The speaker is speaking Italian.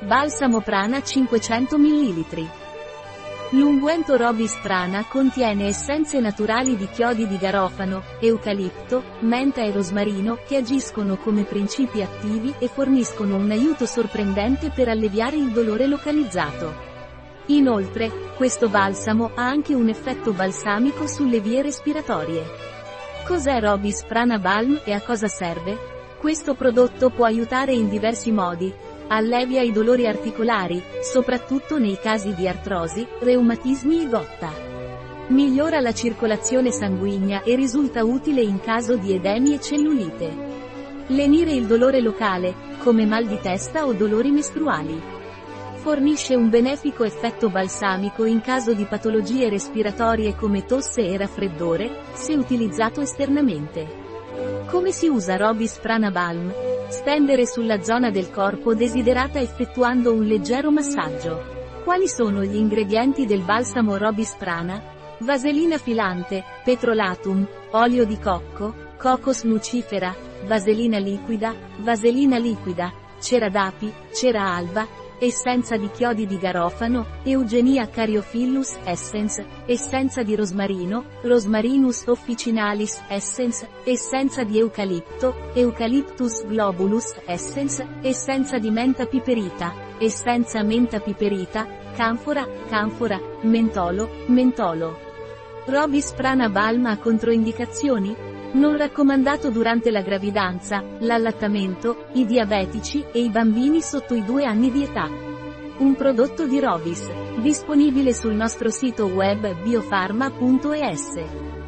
Balsamo prana 500 ml. L'unguento Robis prana contiene essenze naturali di chiodi di garofano, eucalipto, menta e rosmarino che agiscono come principi attivi e forniscono un aiuto sorprendente per alleviare il dolore localizzato. Inoltre, questo balsamo ha anche un effetto balsamico sulle vie respiratorie. Cos'è Robis Prana Balm e a cosa serve? Questo prodotto può aiutare in diversi modi, Allevia i dolori articolari, soprattutto nei casi di artrosi, reumatismi e gotta. Migliora la circolazione sanguigna e risulta utile in caso di edemi e cellulite. Lenire il dolore locale, come mal di testa o dolori mestruali. Fornisce un benefico effetto balsamico in caso di patologie respiratorie come tosse e raffreddore, se utilizzato esternamente. Come si usa Robis Prana Balm? Stendere sulla zona del corpo desiderata effettuando un leggero massaggio. Quali sono gli ingredienti del balsamo Robis Prana? Vaselina filante, petrolatum, olio di cocco, cocos nucifera, vaselina liquida, vaselina liquida, cera d'api, cera alba, essenza di chiodi di garofano, Eugenia Cariophilus essence, essenza di rosmarino, Rosmarinus officinalis essence, essenza di eucalipto, Eucalyptus globulus essence, essenza di menta piperita, essenza menta piperita, canfora, canfora, mentolo, mentolo. Robis prana balm ha controindicazioni? Non raccomandato durante la gravidanza, l'allattamento, i diabetici e i bambini sotto i 2 anni di età. Un prodotto di Robis, disponibile sul nostro sito web biofarma.es.